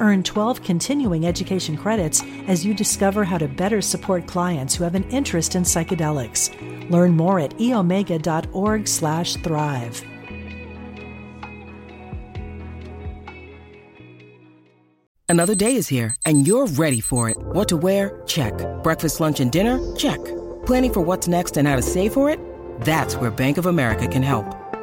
Earn 12 continuing education credits as you discover how to better support clients who have an interest in psychedelics. Learn more at eomega.org/thrive. Another day is here and you're ready for it. What to wear? Check. Breakfast, lunch and dinner? Check. Planning for what's next and how to save for it? That's where Bank of America can help.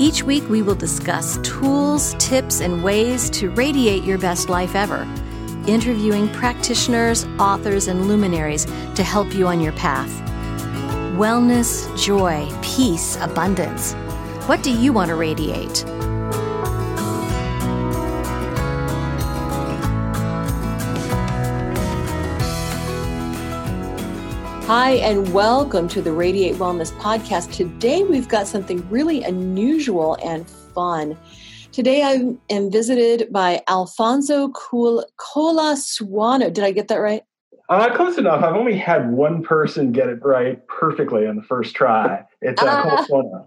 Each week, we will discuss tools, tips, and ways to radiate your best life ever, interviewing practitioners, authors, and luminaries to help you on your path. Wellness, joy, peace, abundance. What do you want to radiate? Hi, and welcome to the Radiate Wellness Podcast. Today, we've got something really unusual and fun. Today, I am visited by Alfonso Colasuonno. Did I get that right? Uh, close enough. I've only had one person get it right perfectly on the first try. It's uh, uh,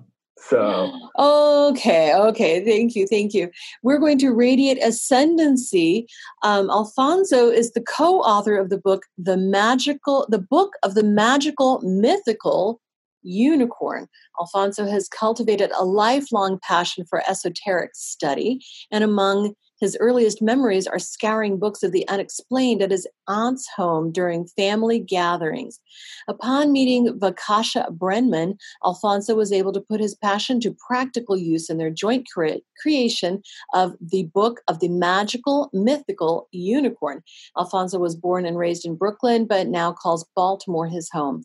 so, okay, okay. Thank you, thank you. We're going to radiate ascendancy. Um, Alfonso is the co-author of the book, "The Magical," the book of the magical, mythical unicorn. Alfonso has cultivated a lifelong passion for esoteric study, and among his earliest memories are scouring books of the unexplained at his aunt's home during family gatherings. Upon meeting Vikasha Brenman, Alfonso was able to put his passion to practical use in their joint cre- creation of the Book of the Magical, Mythical Unicorn. Alfonso was born and raised in Brooklyn, but now calls Baltimore his home.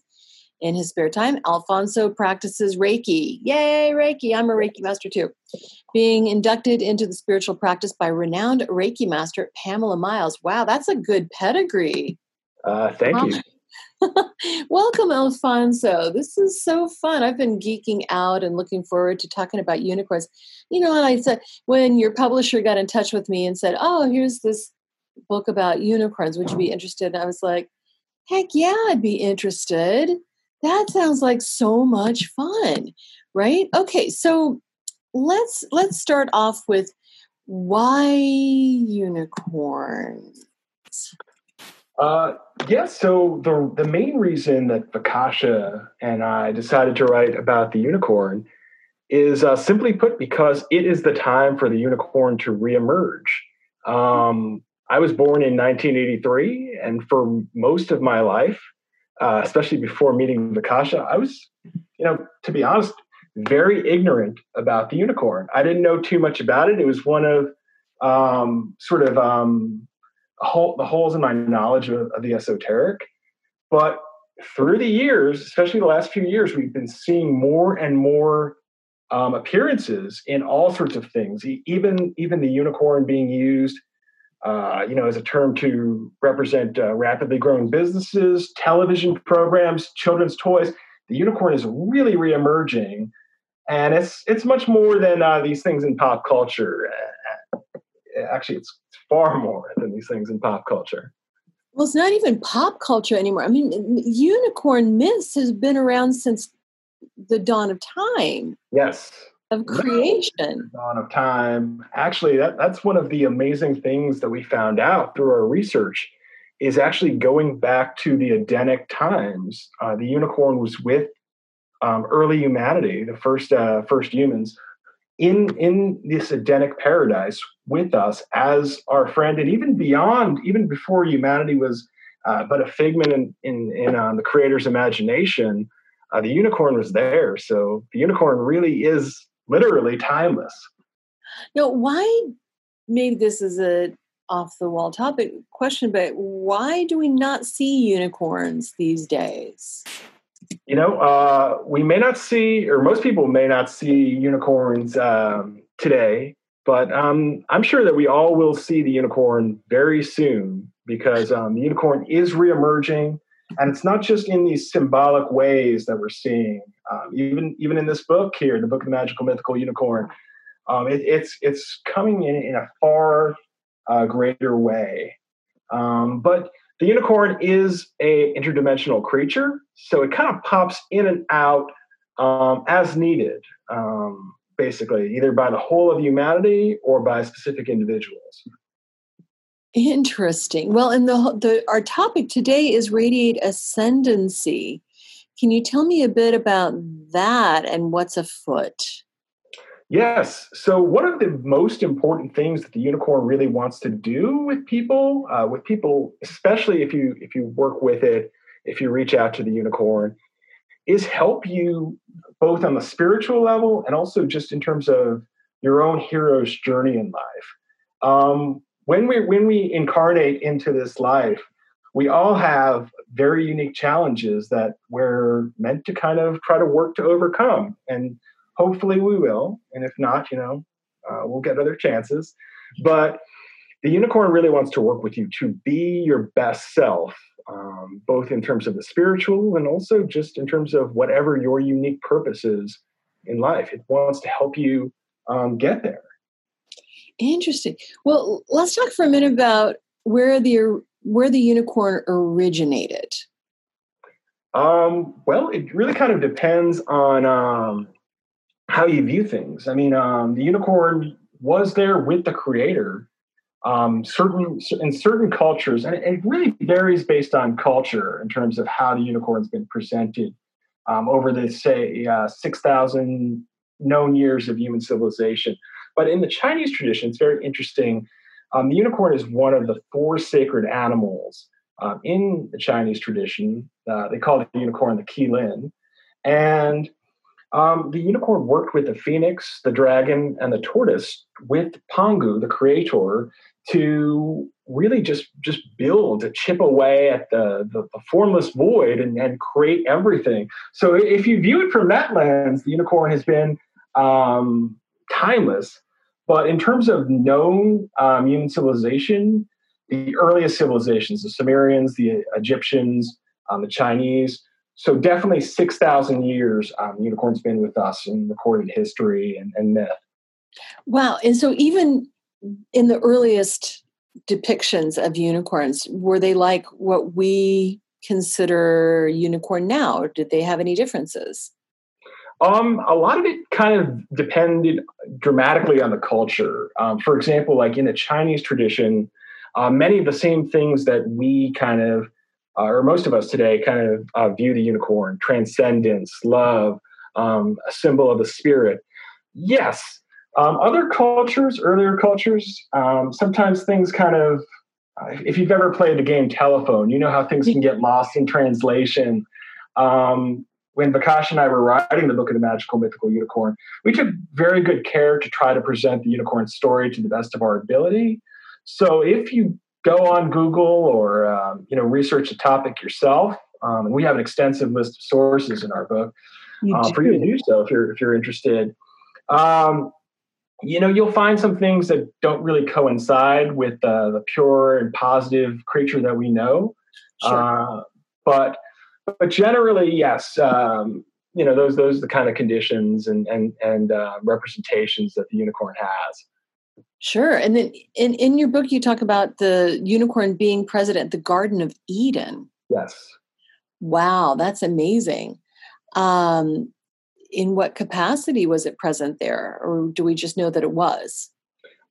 In his spare time, Alfonso practices Reiki. Yay, Reiki! I'm a Reiki master too. Being inducted into the spiritual practice by renowned Reiki master Pamela Miles. Wow, that's a good pedigree. Uh, thank you. Welcome, Alfonso. This is so fun. I've been geeking out and looking forward to talking about unicorns. You know, and I said, when your publisher got in touch with me and said, Oh, here's this book about unicorns, would you be interested? And I was like, Heck yeah, I'd be interested. That sounds like so much fun, right? Okay, so let's let's start off with why unicorns? Uh, yeah, so the the main reason that Vikasha and I decided to write about the unicorn is uh, simply put because it is the time for the unicorn to reemerge. Um, I was born in 1983, and for most of my life, uh, especially before meeting Vikasha, I was, you know, to be honest, very ignorant about the unicorn. I didn't know too much about it. It was one of um, sort of um, hole, the holes in my knowledge of, of the esoteric. But through the years, especially the last few years, we've been seeing more and more um, appearances in all sorts of things. Even even the unicorn being used uh, you know, as a term to represent uh, rapidly growing businesses, television programs, children's toys. The unicorn is really reemerging, and it's it's much more than uh, these things in pop culture. Uh, actually, it's far more than these things in pop culture. Well, it's not even pop culture anymore. I mean, unicorn myths has been around since the dawn of time. Yes, of creation. Dawn of time. Actually, that, that's one of the amazing things that we found out through our research is actually going back to the Edenic times. Uh, the unicorn was with um, early humanity, the first uh, first humans, in in this Edenic paradise with us as our friend, and even beyond, even before humanity was uh, but a figment in in, in um, the creator's imagination. Uh, the unicorn was there, so the unicorn really is literally timeless. Now, why? Maybe this is a off the wall topic question, but why do we not see unicorns these days? You know, uh, we may not see, or most people may not see unicorns um, today, but um, I'm sure that we all will see the unicorn very soon because um, the unicorn is reemerging, and it's not just in these symbolic ways that we're seeing. Um, even even in this book here, the book of the magical mythical unicorn, um, it, it's it's coming in in a far uh, greater way. Um, but the unicorn is a interdimensional creature, so it kind of pops in and out um, as needed, um, basically, either by the whole of humanity or by specific individuals. Interesting. Well, and the, the our topic today is radiate ascendancy. Can you tell me a bit about that and what's afoot? Yes. So one of the most important things that the unicorn really wants to do with people, uh, with people, especially if you if you work with it, if you reach out to the unicorn, is help you both on the spiritual level and also just in terms of your own hero's journey in life. Um, when we when we incarnate into this life, we all have very unique challenges that we're meant to kind of try to work to overcome and Hopefully, we will. And if not, you know, uh, we'll get other chances. But the unicorn really wants to work with you to be your best self, um, both in terms of the spiritual and also just in terms of whatever your unique purpose is in life. It wants to help you um, get there. Interesting. Well, let's talk for a minute about where the where the unicorn originated. Um, well, it really kind of depends on um, how you view things. I mean, um, the unicorn was there with the creator. Um, certain in certain cultures, and it really varies based on culture in terms of how the unicorn's been presented um, over the say uh, six thousand known years of human civilization. But in the Chinese tradition, it's very interesting. Um, the unicorn is one of the four sacred animals uh, in the Chinese tradition. Uh, they call the unicorn the Qilin, and um, the unicorn worked with the phoenix, the dragon, and the tortoise with Pangu, the creator, to really just just build, to chip away at the, the, the formless void and, and, create everything. So if you view it from that lens, the unicorn has been um, timeless. But in terms of known um, human civilization, the earliest civilizations, the Sumerians, the Egyptians, um, the Chinese, so definitely 6,000 years um, unicorn's been with us in recorded history and, and myth. Wow. And so even in the earliest depictions of unicorns, were they like what we consider unicorn now? Did they have any differences? Um, a lot of it kind of depended dramatically on the culture. Um, for example, like in the Chinese tradition, uh, many of the same things that we kind of uh, or most of us today, kind of uh, view the unicorn, transcendence, love, um, a symbol of the spirit. Yes, um, other cultures, earlier cultures, um, sometimes things kind of, uh, if you've ever played the game Telephone, you know how things can get lost in translation. Um, when Vikasha and I were writing the book of the magical mythical unicorn, we took very good care to try to present the unicorn story to the best of our ability. So if you go on Google or um, you know research a topic yourself. Um, and we have an extensive list of sources in our book uh, for you to do so if you're if you're interested. Um, you know, you'll find some things that don't really coincide with uh, the pure and positive creature that we know. Sure. Uh, but but generally, yes. Um, you know, those those are the kind of conditions and and and uh, representations that the unicorn has. Sure. And then in, in your book, you talk about the unicorn being present at the Garden of Eden. Yes. Wow, that's amazing. Um, in what capacity was it present there, or do we just know that it was?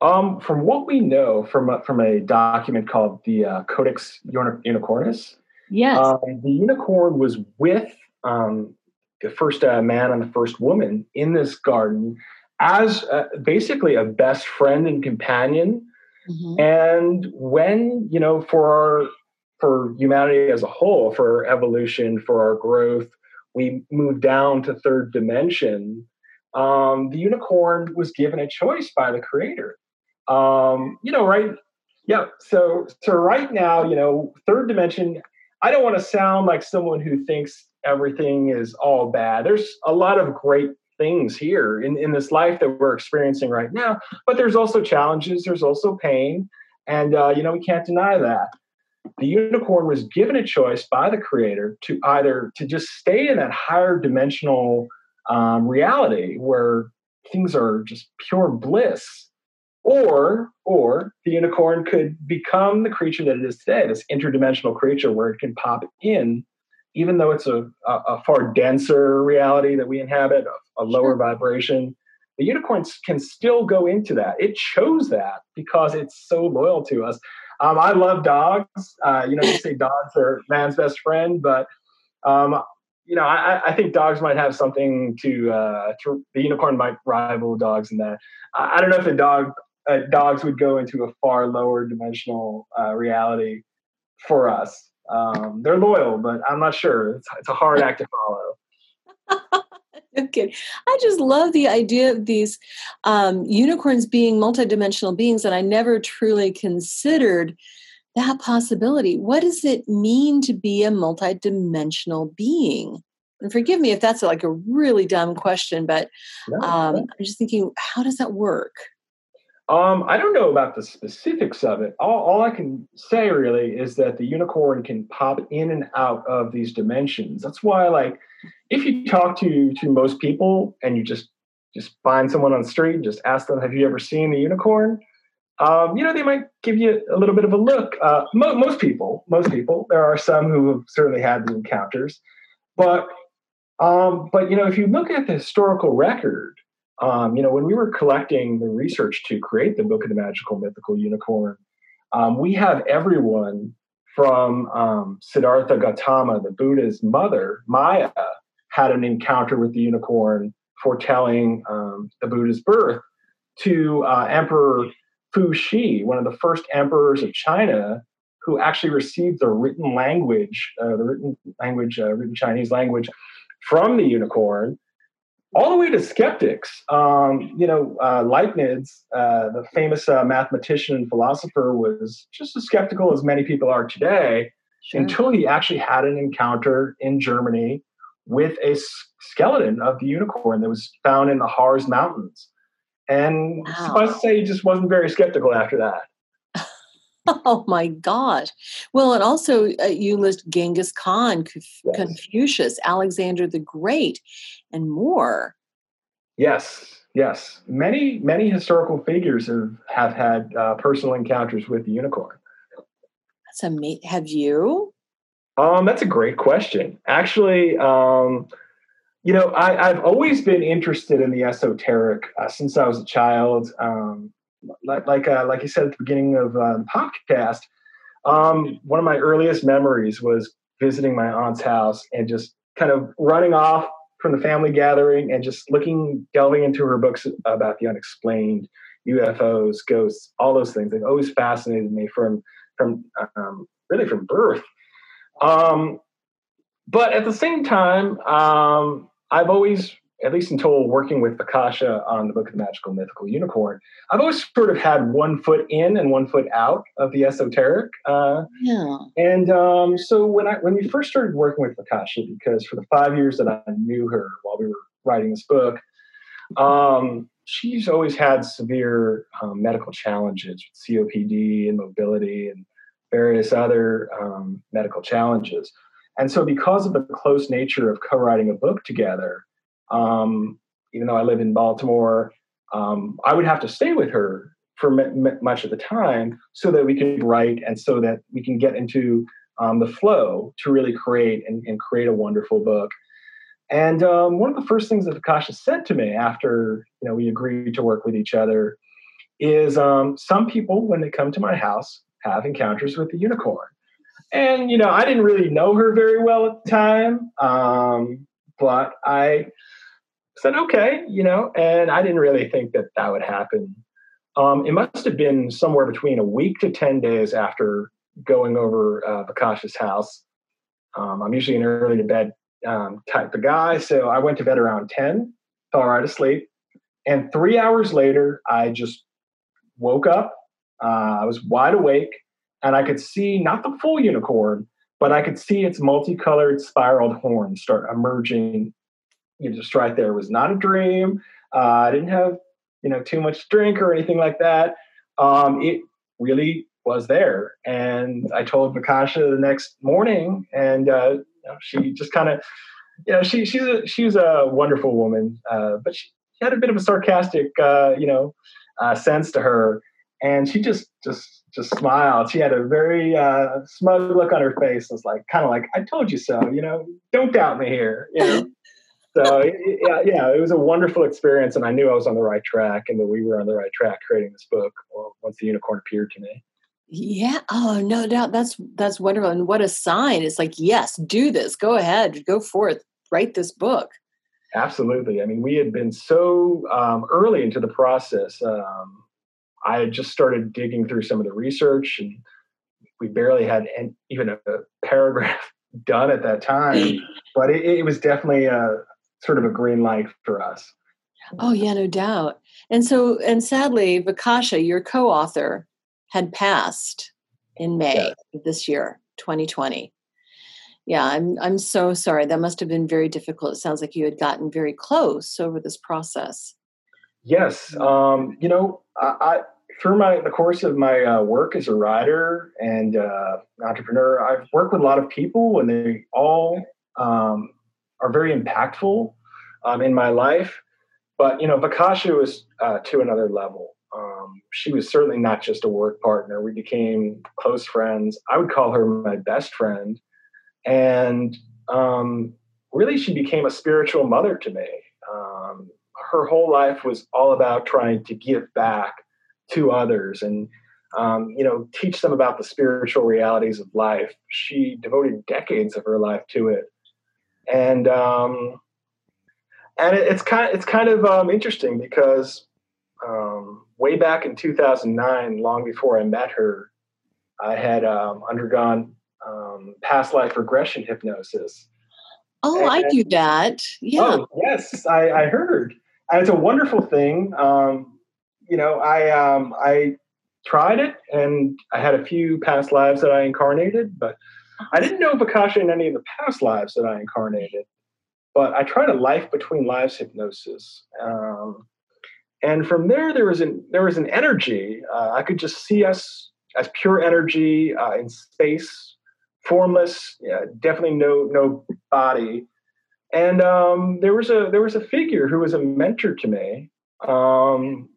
Um, from what we know from a, from a document called the uh, Codex Unicornis, yes, um, the unicorn was with um, the first uh, man and the first woman in this garden as a, basically a best friend and companion. Mm-hmm. And when, you know, for our for humanity as a whole, for evolution, for our growth, we move down to third dimension. Um, the unicorn was given a choice by the creator. Um, you know, right? Yeah. So, so right now, you know, third dimension. I don't want to sound like someone who thinks everything is all bad. There's a lot of great things here in, in this life that we're experiencing right now, but there's also challenges. There's also pain, and uh, you know, we can't deny that the unicorn was given a choice by the creator to either to just stay in that higher dimensional um, reality where things are just pure bliss or or the unicorn could become the creature that it is today this interdimensional creature where it can pop in even though it's a, a, a far denser reality that we inhabit a, a lower sure. vibration the unicorns can still go into that it chose that because it's so loyal to us um, I love dogs. Uh, you know, you say dogs are man's best friend, but um, you know, I, I, think dogs might have something to, uh, to the unicorn might rival dogs in that. I, I don't know if the dog uh, dogs would go into a far lower dimensional uh, reality for us. Um, they're loyal, but I'm not sure. It's, it's a hard act to follow. okay. I just love the idea of these um, unicorns being multidimensional beings, and I never truly considered that possibility. What does it mean to be a multidimensional being? And forgive me if that's like a really dumb question, but um, I'm just thinking, how does that work? Um, I don't know about the specifics of it. All, all I can say really is that the unicorn can pop in and out of these dimensions. That's why, like, if you talk to to most people and you just just find someone on the street and just ask them, "Have you ever seen the unicorn?" Um, you know, they might give you a little bit of a look. Uh, mo- most people, most people. There are some who have certainly had the encounters, but um, but you know, if you look at the historical record um, you know, when we were collecting the research to create the Book of the Magical Mythical Unicorn, um, we have everyone from um, Siddhartha Gautama, the Buddha's mother, Maya, had an encounter with the unicorn foretelling um, the Buddha's birth, to uh, Emperor Fu Shi, one of the first emperors of China, who actually received the written language, uh, the written language, uh, written Chinese language from the unicorn all the way to skeptics. Um, you know, uh, Leibniz, uh, the famous uh, mathematician and philosopher, was just as skeptical as many people are today sure. until he actually had an encounter in Germany with a skeleton of the unicorn that was found in the Harz Mountains. And wow. suffice to say, he just wasn't very skeptical after that. Oh my God. Well, and also uh, you list Genghis Khan, yes. Confucius, Alexander the Great, and more. Yes, yes. Many, many historical figures have, have had uh, personal encounters with the unicorn. That's amazing. Have you? Um, that's a great question. Actually, um, you know, I, have always been interested in the esoteric uh, since I was a child. Um, like like, uh, like you said at the beginning of the podcast, um, one of my earliest memories was visiting my aunt's house and just kind of running off from the family gathering and just looking, delving into her books about the unexplained, UFOs, ghosts, all those things. They've always fascinated me from from um, really from birth. Um, but at the same time, um, I've always at least until working with Akasha on the Book of the Magical Mythical Unicorn, I've always sort of had one foot in and one foot out of the esoteric. Uh, yeah. And um, so when I when we first started working with Akasha, because for the five years that I knew her while we were writing this book, um, she's always had severe um, medical challenges with COPD and mobility and various other um, medical challenges. And so, because of the close nature of co-writing a book together, um, even though I live in Baltimore, um, I would have to stay with her for m- m- much of the time so that we could write and so that we can get into um, the flow to really create and, and, create a wonderful book. And um, one of the first things that Akasha said to me after you know we agreed to work with each other is um, some people when they come to my house have encounters with the unicorn. And you know I didn't really know her very well at the time, um, but I said, okay, you know, and I didn't really think that that would happen. Um, it must have been somewhere between a week to 10 days after going over uh, Vikasha's house. Um, I'm usually an early to bed um, type of guy, so I went to bed around 10, fell right asleep. And three hours later, I just woke up. Uh, I was wide awake, and I could see not the full unicorn, but I could see its multicolored spiraled horns start emerging. You know, just right there. Was not a dream. Uh, I didn't have you know too much drink or anything like that. Um, it really was there, and I told Vikasha the next morning, and uh, you know, she just kind of, you know, she she's a she's a wonderful woman, uh, but she had a bit of a sarcastic, uh, you know, uh, sense to her, and she just just just smiled. She had a very uh, smug look on her face. It was like kind of like I told you so. You know, don't doubt me here. You know. so yeah, yeah, it was a wonderful experience, and I knew I was on the right track, and that we were on the right track creating this book. Once the unicorn appeared to me. Yeah. Oh, no doubt. That's that's wonderful, and what a sign! It's like, yes, do this. Go ahead, go forth, write this book. Absolutely. I mean, we had been so um, early into the process. Um, I had just started digging through some of the research, and we barely had an, even a, a, paragraph done at that time. but it, it, was definitely a sort of a green light for us. Oh yeah, no doubt. And so, and sadly, Vikasha, your co-author, had passed in May yeah. of this year, 2020. Yeah, I'm I'm so sorry. That must have been very difficult. It sounds like you had gotten very close over this process. Yes, um, you know, I, I through my the course of my uh, work as a writer and uh, entrepreneur, I've worked with a lot of people, and they all um, are very impactful um, in my life. But you know, Vikasha was uh, to another level. Um, she was certainly not just a work partner. We became close friends. I would call her my best friend, and um, really, she became a spiritual mother to me. Um, her whole life was all about trying to give back to others and um, you know teach them about the spiritual realities of life she devoted decades of her life to it and um, and it, it's kind of, it's kind of um, interesting because um, way back in 2009 long before i met her i had um, undergone um, past life regression hypnosis Oh, and, I do that. Yeah. Oh, yes, I, I heard and it's a wonderful thing. Um, you know, I um, I tried it, and I had a few past lives that I incarnated, but I didn't know Vikasha in any of the past lives that I incarnated. But I tried a life between lives hypnosis, um, and from there there was an there was an energy. Uh, I could just see us as pure energy uh, in space, formless. Yeah, definitely no no body and um, there was a there was a figure who was a mentor to me, um,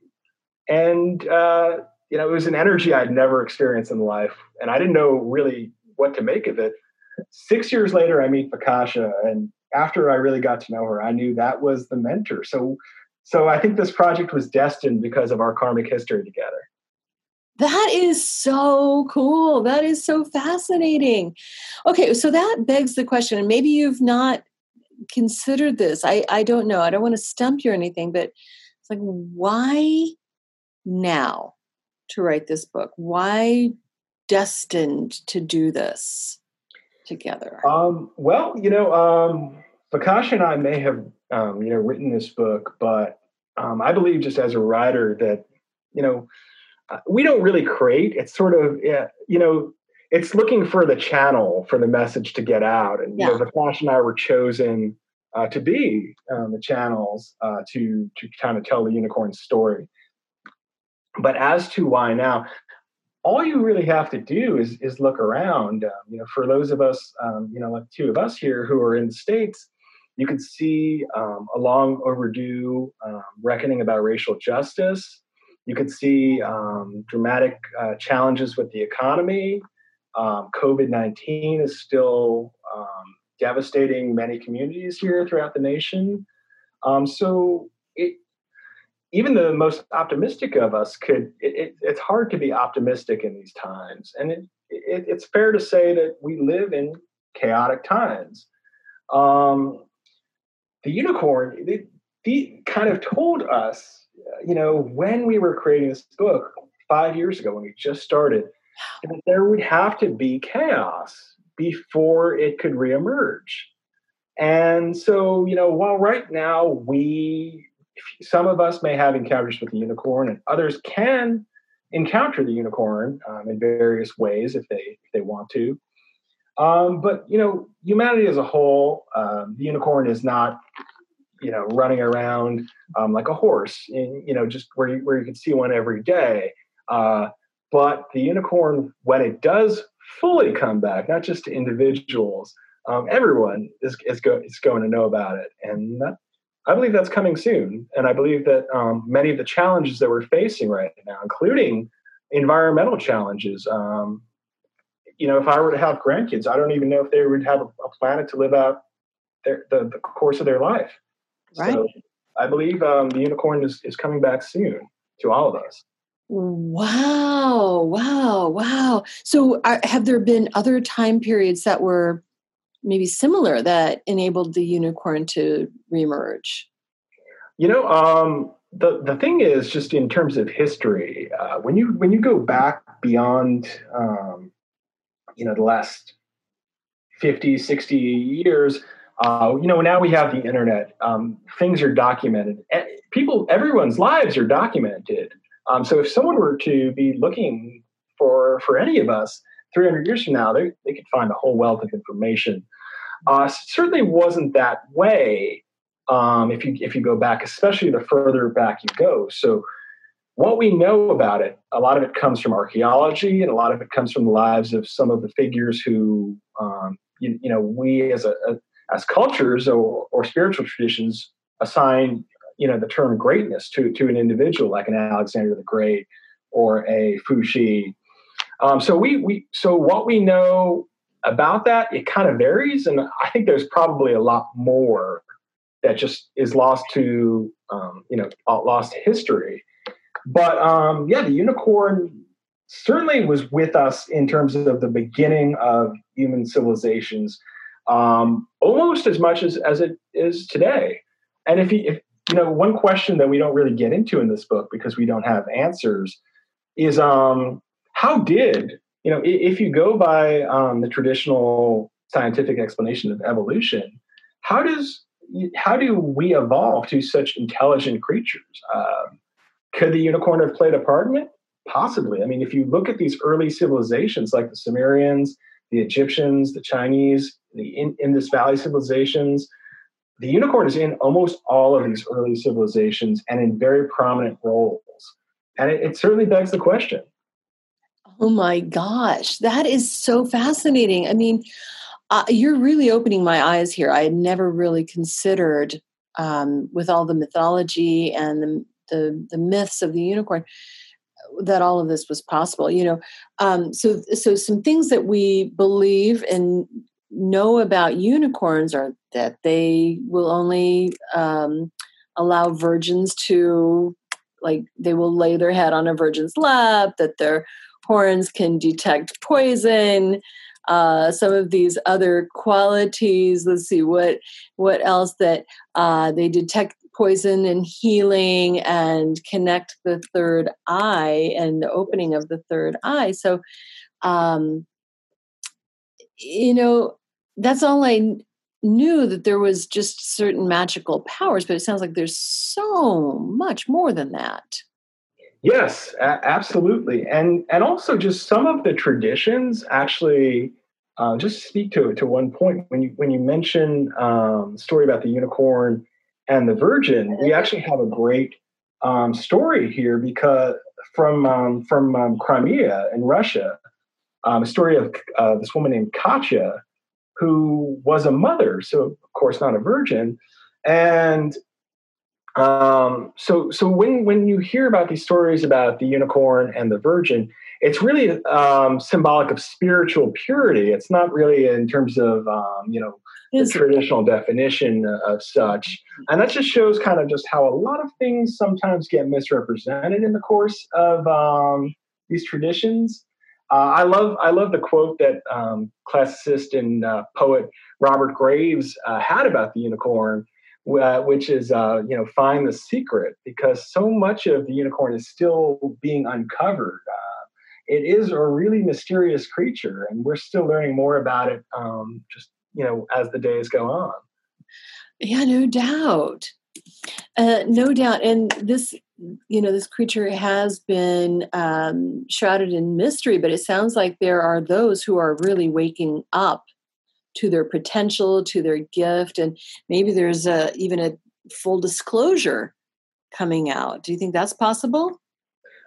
and uh, you know it was an energy I'd never experienced in life, and I didn't know really what to make of it. Six years later, I meet Vikasha, and after I really got to know her, I knew that was the mentor. So, so I think this project was destined because of our karmic history together. That is so cool. That is so fascinating. Okay, so that begs the question, and maybe you've not considered this. I, I don't know. I don't want to stump you or anything, but it's like, why now to write this book? Why destined to do this together? Um, well, you know, um, and I may have, um, you know, written this book, but um, I believe just as a writer that, you know, uh, we don't really create. It's sort of, you know, it's looking for the channel for the message to get out. And yeah. you know, Vikasha and I were chosen uh, to be um, the channels uh, to to kind of tell the unicorn story. But as to why now, all you really have to do is is look around. Um, you know, for those of us, um, you know, like two of us here who are in the states, you can see um, a long overdue um, reckoning about racial justice. You could see um, dramatic uh, challenges with the economy. Um, COVID 19 is still devastating many communities here throughout the nation. So, even the most optimistic of us could, it, it, it's hard to be optimistic in these times. And it's fair to say that we live in chaotic times. Um, the unicorn, they, kind of told us, you know, when we were creating this book five years ago, when we just started, that there would have to be chaos before it could reemerge. And so, you know, while right now we, some of us may have encounters with the unicorn, and others can encounter the unicorn um, in various ways if they if they want to. Um, but you know, humanity as a whole, um, the unicorn is not, you know, running around um, like a horse. In, you know, just where you, where you can see one every day. Uh, but the unicorn, when it does fully come back, not just to individuals, um, everyone is is, go, is going to know about it, and that, I believe that's coming soon. And I believe that um, many of the challenges that we're facing right now, including environmental challenges, um, you know, if I were to have grandkids, I don't even know if they would have a, a planet to live out their, the, the course of their life. Right. So I believe um, the unicorn is, is coming back soon to all of us. Wow, wow, wow. So, are, have there been other time periods that were maybe similar that enabled the unicorn to reemerge? You know, um, the the thing is, just in terms of history, uh, when you when you go back beyond, um, you know, the last 50, 60 years, uh, you know, now we have the internet. Um, things are documented. People, everyone's lives are documented. Um, so if someone were to be looking for for any of us 300 years from now, they, they could find a whole wealth of information. Uh, certainly wasn't that way um, if you if you go back, especially the further back you go. So what we know about it, a lot of it comes from archaeology, and a lot of it comes from the lives of some of the figures who, um, you, you, know, we as a, as cultures or, or spiritual traditions assign you know the term greatness to to an individual like an Alexander the Great or a Fuxi. Um, so we we so what we know about that it kind of varies, and I think there's probably a lot more that just is lost to um, you know lost history. But um, yeah, the unicorn certainly was with us in terms of the beginning of human civilizations, um, almost as much as as it is today. And if, you, if you know, one question that we don't really get into in this book because we don't have answers is um, how did, you know, if you go by um, the traditional scientific explanation of evolution, how does how do we evolve to such intelligent creatures? Um, could the unicorn have played a part in it? Possibly. I mean, if you look at these early civilizations like the Sumerians, the Egyptians, the Chinese, the Indus Valley civilizations, the unicorn is in almost all of these early civilizations and in very prominent roles. And it, it certainly begs the question. Oh my gosh, that is so fascinating. I mean, uh, you're really opening my eyes here. I had never really considered, um, with all the mythology and the, the, the myths of the unicorn, that all of this was possible. You know, um, so so some things that we believe and know about unicorns are that they will only um, allow virgins to like they will lay their head on a virgin's lap that their horns can detect poison uh, some of these other qualities let's see what what else that uh, they detect poison and healing and connect the third eye and the opening of the third eye so um, you know that's all I knew that there was just certain magical powers, but it sounds like there's so much more than that. Yes, a- absolutely, and and also just some of the traditions actually. Uh, just speak to it to one point when you when you mention um, story about the unicorn and the virgin. We actually have a great um, story here because from um, from um, Crimea in Russia, um, a story of uh, this woman named Katya who was a mother, so of course not a virgin, and um, so so when when you hear about these stories about the unicorn and the virgin, it's really um, symbolic of spiritual purity. It's not really in terms of um, you know the traditional definition of such, and that just shows kind of just how a lot of things sometimes get misrepresented in the course of um, these traditions. Uh, I love I love the quote that um, classicist and uh, poet Robert Graves uh, had about the unicorn, uh, which is uh, you know find the secret because so much of the unicorn is still being uncovered. Uh, it is a really mysterious creature, and we're still learning more about it. Um, just you know, as the days go on. Yeah, no doubt. Uh, no doubt. And this, you know, this creature has been um, shrouded in mystery, but it sounds like there are those who are really waking up to their potential, to their gift, and maybe there's a, even a full disclosure coming out. Do you think that's possible?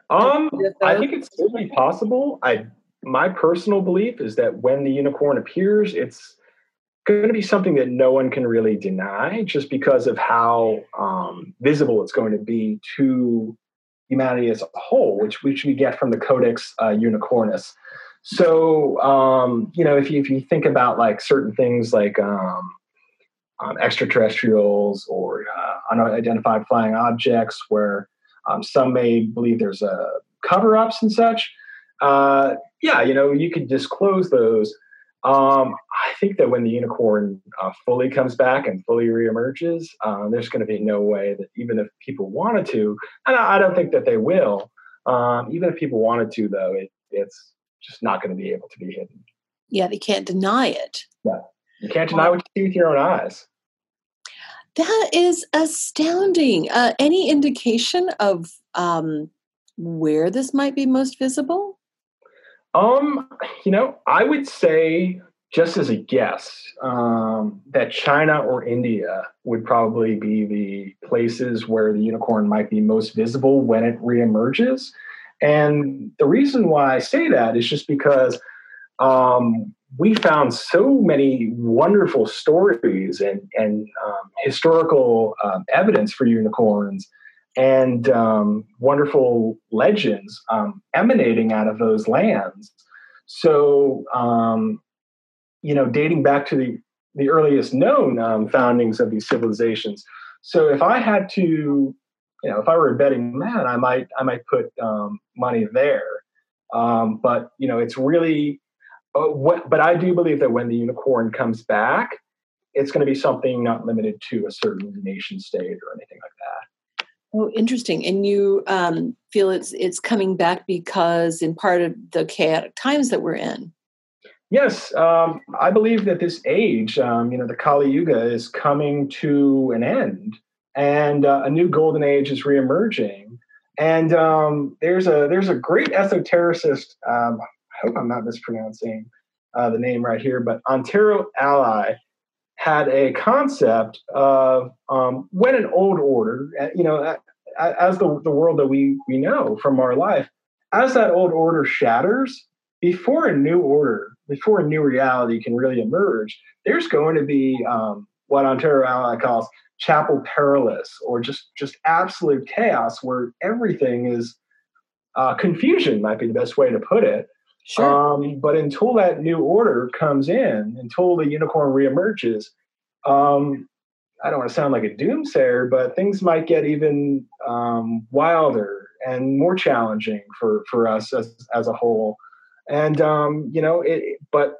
Um, I think it's certainly possible. I my personal belief is that when the unicorn appears, it's going to be something that no one can really deny just because of how um, visible it's going to be to humanity as a whole, which, which we get from the Codex uh, Unicornis. So, um, you know, if you, if you think about like certain things like um, um extraterrestrials or uh, unidentified flying objects, where um, some may believe there's a uh, cover ups and such, uh, yeah, you know, you could disclose those. Um, I think that when the unicorn uh, fully comes back and fully reemerges, uh, there's going to be no way that even if people wanted to, and I, don't think that they will, um, even if people wanted to, though, it, it's just not going to be able to be hidden. Yeah, they can't deny it. Yeah, you can't deny what you see with your own eyes. That is astounding. Uh, any indication of um, where this might be most visible? Um, you know, I would say just as a guess um, that China or India would probably be the places where the unicorn might be most visible when it reemerges. And the reason why I say that is just because um, we found so many wonderful stories and, and um, historical um, evidence for unicorns and um, wonderful legends um, emanating out of those lands. So, um, you know, dating back to the, the earliest known foundings of these civilizations. So, if I had to, you know, if I were a betting man, I might I might put um, money there. Um, but you know, it's really uh, what. But I do believe that when the unicorn comes back, it's going to be something not limited to a certain nation state or anything like that. Oh, interesting. And you um, feel it's it's coming back because in part of the chaotic times that we're in. Yes, um, I believe that this age, um, you know, the Kali Yuga is coming to an end, and uh, a new golden age is reemerging. And um, there's a there's a great esotericist. Um, I hope I'm not mispronouncing uh, the name right here, but Ontario Ally had a concept of um, when an old order, uh, you know, as the, the world that we, we know from our life, as that old order shatters, before a new order, before a new reality can really emerge, there's going to be um, what Ontario Ally calls chapel perilous, or just just absolute chaos, where everything is uh, confusion. Might be the best way to put it. Sure. Um, but until that new order comes in, until the unicorn reemerges, um, I don't want to sound like a doomsayer, but things might get even um, wilder and more challenging for for us as as a whole. And um, you know, it, but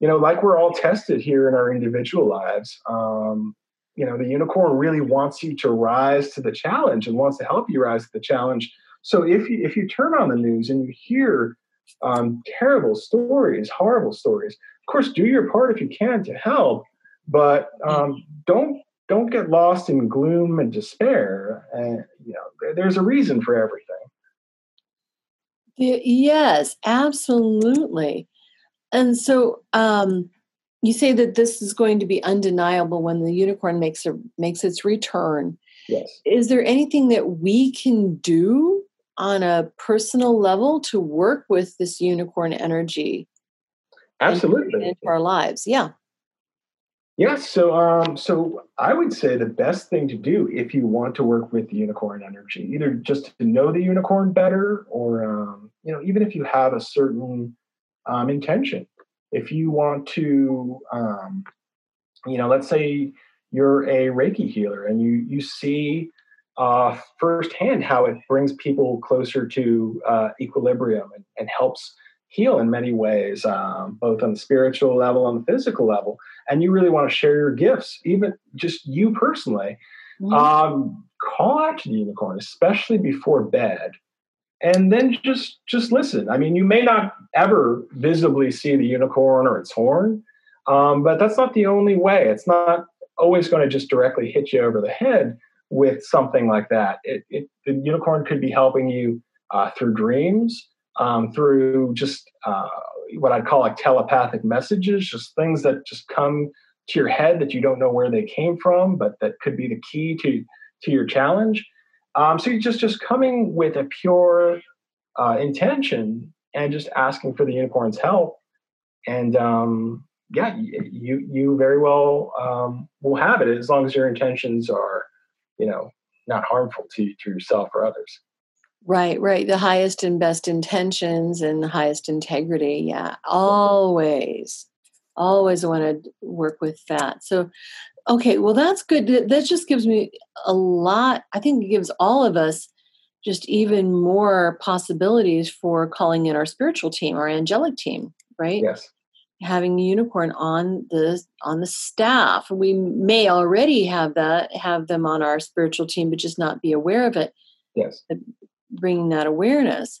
you know, like we're all tested here in our individual lives. Um, you know, the unicorn really wants you to rise to the challenge and wants to help you rise to the challenge. So if you if you turn on the news and you hear um, terrible stories, horrible stories. Of course, do your part if you can to help, but um, don't don't get lost in gloom and despair. And you know, there's a reason for everything. Yes, absolutely. And so um, you say that this is going to be undeniable when the unicorn makes a makes its return. Yes. Is there anything that we can do on a personal level to work with this unicorn energy absolutely into our lives yeah yes so um so i would say the best thing to do if you want to work with the unicorn energy either just to know the unicorn better or um you know even if you have a certain um intention if you want to um you know let's say you're a reiki healer and you you see uh, firsthand how it brings people closer to uh, equilibrium and, and, helps heal in many ways, um, both on the spiritual level and the physical level. And you really want to share your gifts, even just you personally. Mm-hmm. Um, call out to the unicorn, especially before bed. And then just just listen. I mean, you may not ever visibly see the unicorn or its horn, um, but that's not the only way. It's not always going to just directly hit you over the head with something like that. It, it, the unicorn could be helping you uh, through dreams, um, through just uh, what I'd call like telepathic messages, just things that just come to your head that you don't know where they came from, but that could be the key to to your challenge. Um, so you're just just coming with a pure uh, intention and just asking for the unicorn's help, and um, yeah, you you very well um, will have it as long as your intentions are, you know, not harmful to to yourself or others. Right, right. The highest and best intentions and the highest integrity. Yeah, always, always want to work with that. So, Okay, well, that's good. That just gives me a lot. I think it gives all of us just even more possibilities for calling in our spiritual team, our angelic team, right? Yes. Having a unicorn on the on the staff, we may already have that, have them on our spiritual team, but just not be aware of it. Yes. Bringing that awareness.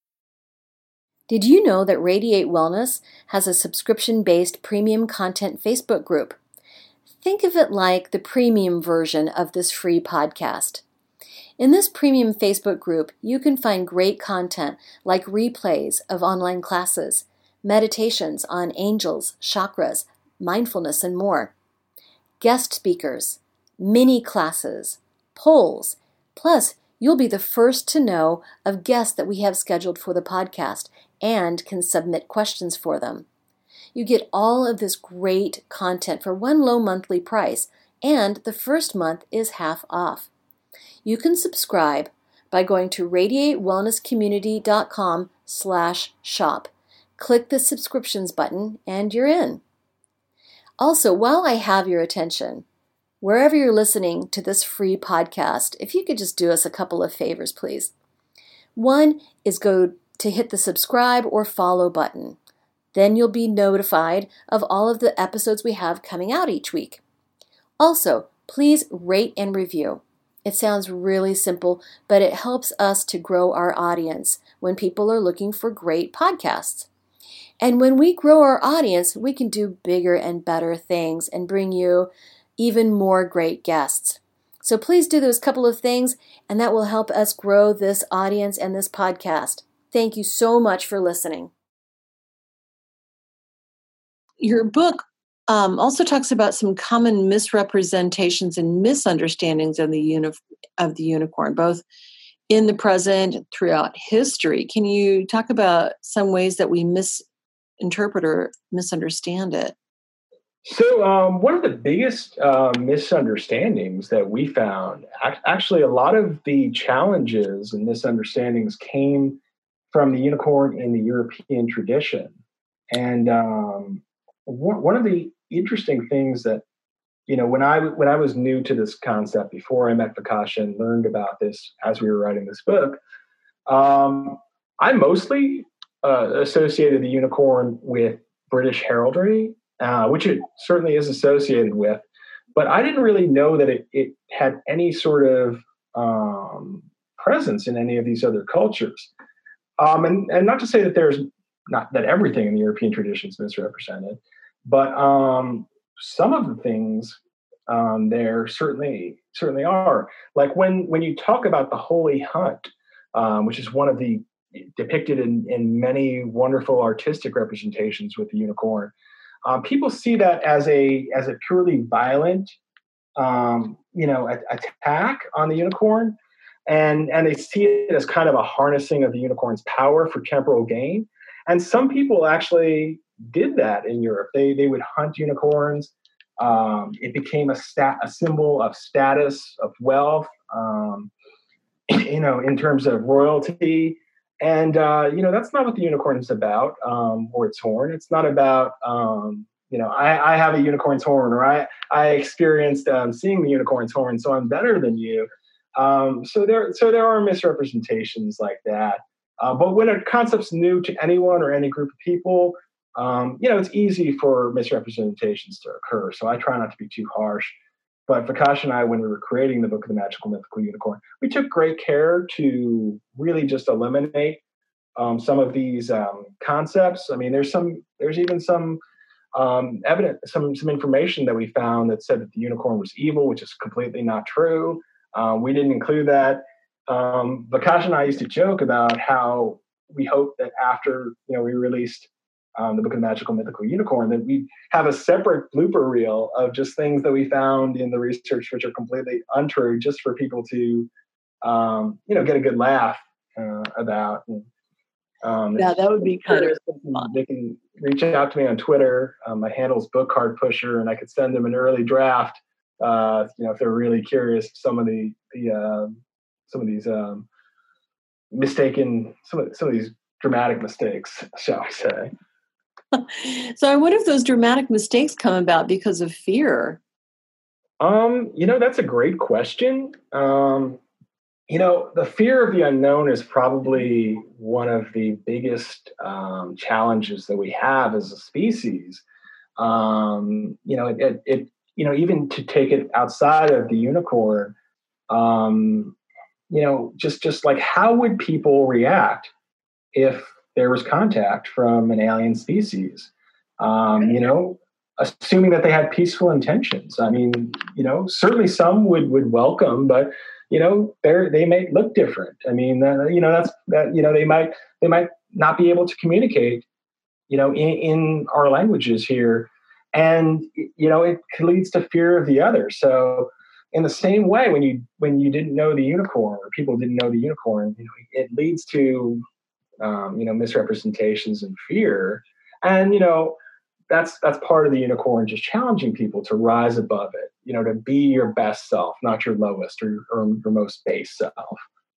Did you know that Radiate Wellness has a subscription based premium content Facebook group? Think of it like the premium version of this free podcast. In this premium Facebook group, you can find great content like replays of online classes, meditations on angels, chakras, mindfulness, and more, guest speakers, mini classes, polls, plus, you'll be the first to know of guests that we have scheduled for the podcast and can submit questions for them. You get all of this great content for one low monthly price, and the first month is half off. You can subscribe by going to radiatewellnesscommunity.com slash shop. Click the subscriptions button and you're in. Also, while I have your attention, wherever you're listening to this free podcast, if you could just do us a couple of favors, please. One is go to hit the subscribe or follow button. Then you'll be notified of all of the episodes we have coming out each week. Also, please rate and review. It sounds really simple, but it helps us to grow our audience when people are looking for great podcasts. And when we grow our audience, we can do bigger and better things and bring you even more great guests. So please do those couple of things, and that will help us grow this audience and this podcast. Thank you so much for listening. Your book um, also talks about some common misrepresentations and misunderstandings of the uni- of the unicorn, both in the present throughout history. Can you talk about some ways that we misinterpret or misunderstand it? So, um, one of the biggest uh, misunderstandings that we found, actually, a lot of the challenges and misunderstandings came from the unicorn in the European tradition. And um, one of the interesting things that you know when I when I was new to this concept before I met Vikasha and learned about this as we were writing this book, um, I mostly uh, associated the unicorn with British heraldry, uh, which it certainly is associated with, but I didn't really know that it, it had any sort of um, presence in any of these other cultures. Um, and, and not to say that there's not that everything in the European tradition is misrepresented, but um, some of the things Um, there certainly certainly are. Like when when you talk about the holy hunt, um, which is one of the depicted in, in many wonderful artistic representations with the unicorn. Um, people see that as a as a purely violent, um, you know, a, attack on the unicorn, and and they see it as kind of a harnessing of the unicorn's power for temporal gain. And some people actually did that in Europe. They they would hunt unicorns. Um, it became a stat a symbol of status of wealth. Um, you know, in terms of royalty. And uh, you know that's not what the unicorn is about, um, or its horn. It's not about um, you know I, I, have a unicorn's horn, or I I experienced um, seeing the unicorn's horn, so I'm better than you. Um, so there so there are misrepresentations like that. Uh, but when a concept's new to anyone or any group of people, um, you know it's easy for misrepresentations to occur. So I try not to be too harsh. But Vikasha and I, when we were creating the Book of the Magical Mythical Unicorn, we took great care to really just eliminate um, some of these um, concepts. I mean, there's some, there's even some um, evidence, some some information that we found that said that the unicorn was evil, which is completely not true. Um, we didn't include that. Um, Vikasha and I used to joke about how we hope that after you know we released um, the Book of Magical Mythical Unicorn, that we have a separate blooper reel of just things that we found in the research which are completely untrue, just for people to, um, you know, get a good laugh uh, about. And, um, yeah, that would be kind of fun. They can reach out to me on Twitter. Um, my handle's Book Card Pusher, and I could send them an early draft. Uh, you know, if they're really curious, some of the the uh, some of these um, mistaken some of some of these dramatic mistakes, shall we say? so I wonder if those dramatic mistakes come about because of fear. Um, you know, that's a great question. Um, you know, the fear of the unknown is probably one of the biggest um, challenges that we have as a species. Um, you know, it, it, it, you know, even to take it outside of the unicorn, um, you know, just just like how would people react if there was contact from an alien species. Um, you know, assuming that they had peaceful intentions. I mean, you know, certainly some would would welcome, but you know, they they may look different. I mean, uh, you know, that's that. You know, they might they might not be able to communicate. You know, in, in our languages here, and you know, it leads to fear of the other. So in the same way when you when you didn't know the unicorn or people didn't know the unicorn you know it leads to um, you know misrepresentations and fear. And you know that's that's part of the unicorn just challenging people to rise above it you know to be your best self not your lowest or, or your most base self.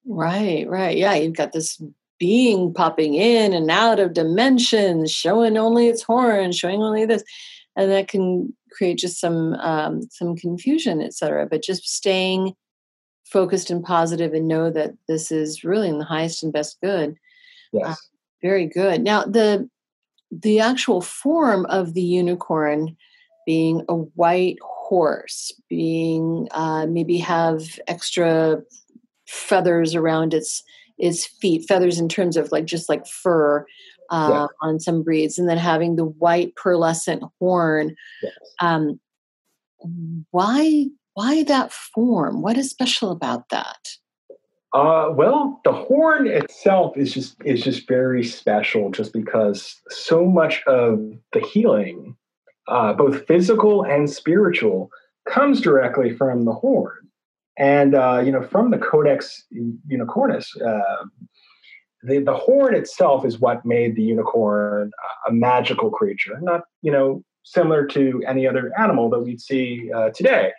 Right right. Yeah you've got this being popping in and out of dimensions showing only its horns showing only this and that can create just some um, some confusion etc but just staying focused and positive and know that this is really in the highest and best good Yes. Uh, very good. Now the the actual form of the unicorn being a white horse, being uh, maybe have extra feathers around its its feet, feathers in terms of like just like fur uh, yeah. on some breeds, and then having the white pearlescent horn. Yes. Um, why why that form? What is special about that? Uh, well, the horn itself is just is just very special, just because so much of the healing, uh, both physical and spiritual, comes directly from the horn, and uh, you know from the Codex Unicornis. The, the horn itself is what made the unicorn a magical creature, not you know similar to any other animal that we'd see uh, today.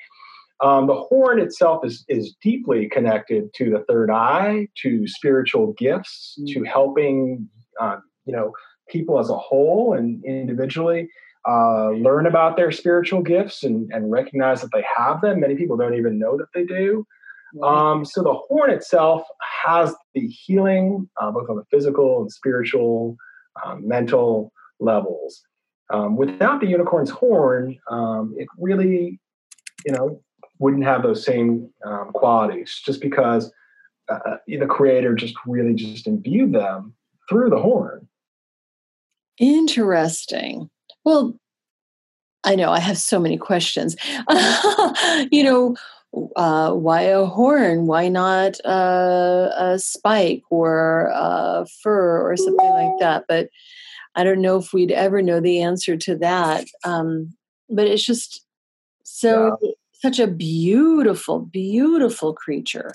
Um, the horn itself is, is deeply connected to the third eye, to spiritual gifts, mm-hmm. to helping um, you know people as a whole and individually uh, learn about their spiritual gifts and, and recognize that they have them. Many people don't even know that they do. Um, so the horn itself has the healing, uh, both on the physical and spiritual, um, mental levels. Um, without the unicorn's horn, um, it really, you know, wouldn't have those same um, qualities just because uh, uh, the creator just really just imbued them through the horn interesting well I know I have so many questions. you know, uh, why a horn? Why not uh, a spike or a fur or something like that? But I don't know if we'd ever know the answer to that. Um, but it's just so yeah. such a beautiful, beautiful creature.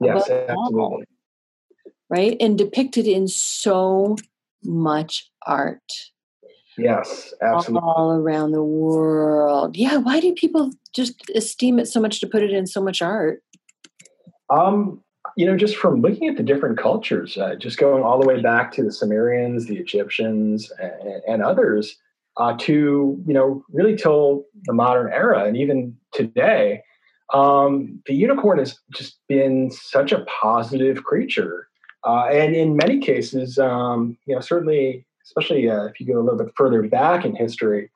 Yes, absolutely. right, and depicted in so much art. Yes, absolutely. All around the world. Yeah, why do people just esteem it so much to put it in so much art? Um, you know, just from looking at the different cultures, uh, just going all the way back to the Sumerians, the Egyptians, and, and others, uh, to you know, really till the modern era, and even today, um, the unicorn has just been such a positive creature, uh, and in many cases, um, you know, certainly especially uh, if you go a little bit further back in history,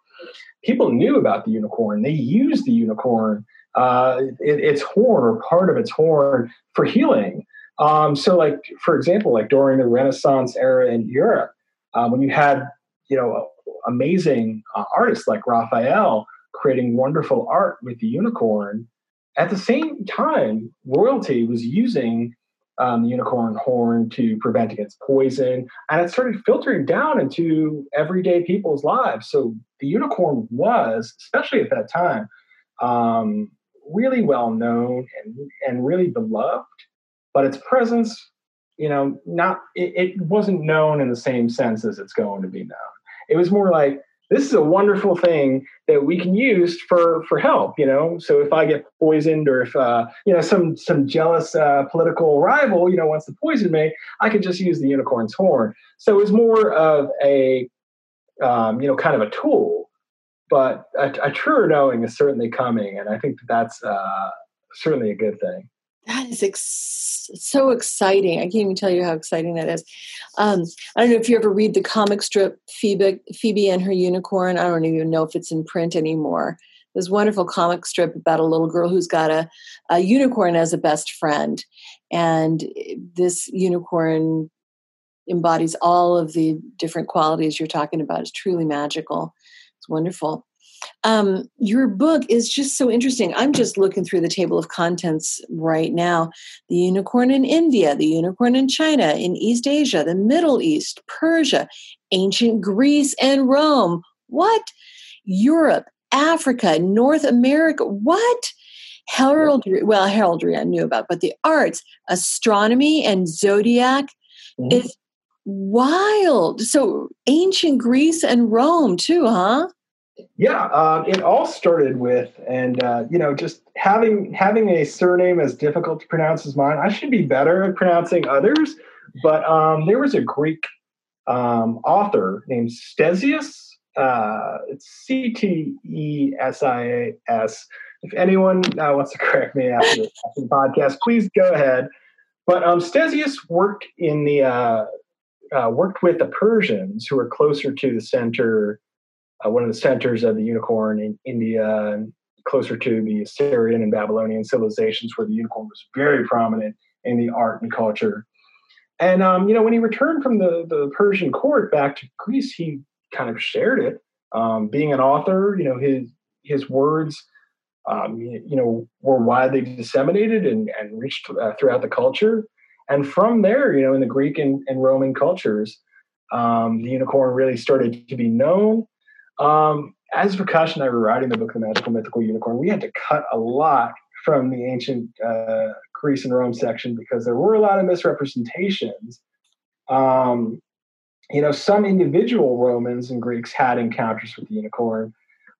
people knew about the unicorn. They used the unicorn, uh, it, its horn or part of its horn for healing. Um, so, like for example, like during the Renaissance era in Europe, uh, when you had you know amazing uh, artists like Raphael creating wonderful art with the unicorn, at the same time, royalty was using um, the unicorn horn to prevent against poison. And it started filtering down into everyday people's lives. So the unicorn was, especially at that time, um, really well known and, and really beloved. But its presence, you know, not it, it wasn't known in the same sense as it's going to be known. It was more like this is a wonderful thing that we can use for for help you know? So if i get poisoned or if uh, you know some some jealous uh, political rival you know wants to poison me i could just use the unicorn's horn. So it's more of a um, you know kind of a tool but a, a truer knowing is certainly coming and i think that that's uh, certainly a good thing that is ex- so exciting. I can't even tell you how exciting that is. Um, I don't know if you ever read the comic strip Phoebe, Phoebe and her unicorn. I don't even know if it's in print anymore. This wonderful comic strip about a little girl who's got a, a unicorn as a best friend. And this unicorn embodies all of the different qualities you're talking about. It's truly magical. It's wonderful. Um, your book is just so interesting. I'm just looking through the table of contents right now. The unicorn in India, the unicorn in China, in East Asia, the Middle East, Persia, ancient Greece and Rome. What? Europe, Africa, North America. What? Heraldry, well, heraldry I knew about, but the arts, astronomy, and zodiac mm-hmm. is wild. So ancient Greece and Rome, too, huh? Yeah, um, it all started with, and uh, you know, just having having a surname as difficult to pronounce as mine. I should be better at pronouncing others, but um, there was a Greek um, author named Ctesias. Uh, it's C T E S I A S. If anyone uh, wants to correct me after the, after the, podcast, please go ahead. But um, worked in the uh, uh, worked with the Persians, who were closer to the center uh, one of the centers of the unicorn in India and closer to the Assyrian and Babylonian civilizations where the unicorn was very prominent in the art and culture. And um, you know, when he returned from the, the Persian court back to Greece, he kind of shared it. Um, being an author, you know, his his words, um, you know, were widely disseminated and, and reached uh, throughout the culture. And from there, you know, in the Greek and, and Roman cultures, um, the unicorn really started to be known. Um, as Vikasha and I were writing the book, The Magical Mythical Unicorn, we had to cut a lot from the ancient uh, Greece and Rome section because there were a lot of misrepresentations. Um, you know, some individual Romans and Greeks had encounters with the unicorn.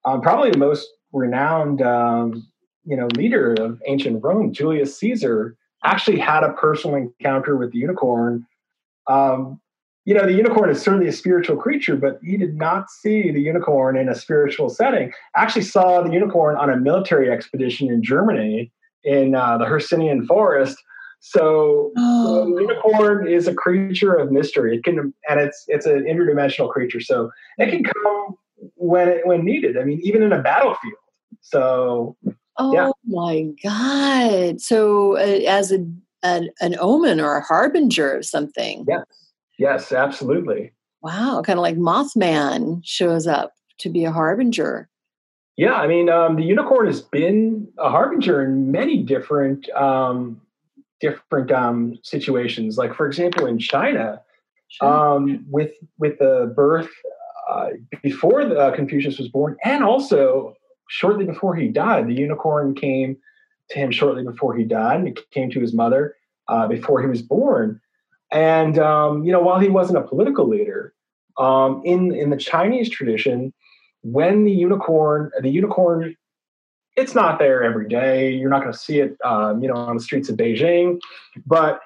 Um, probably the most renowned, um, you know, leader of ancient Rome, Julius Caesar, actually had a personal encounter with the unicorn um, you know, the unicorn is certainly a spiritual creature, but he did not see the unicorn in a spiritual setting. Actually, saw the unicorn on a military expedition in Germany in uh, the Hercynian forest. So oh. the unicorn is a creature of mystery. It can, and it's it's an interdimensional creature. So it can come when it, when needed. I mean, even in a battlefield. So. Oh yeah. my God! So uh, as a an, an omen or a harbinger of something. Yeah. Yes, absolutely. Wow, kind of like Mothman shows up to be a harbinger. Yeah, I mean, um, the unicorn has been a harbinger in many different um, different um, situations. Like, for example, in China, sure. um, with with the birth uh, before the, uh, Confucius was born, and also shortly before he died, the unicorn came to him shortly before he died, and it came to his mother uh, before he was born. And um, you know, while he wasn't a political leader, um, in in the Chinese tradition, when the unicorn, the unicorn, it's not there every day. You're not going to see it, um, you know, on the streets of Beijing. But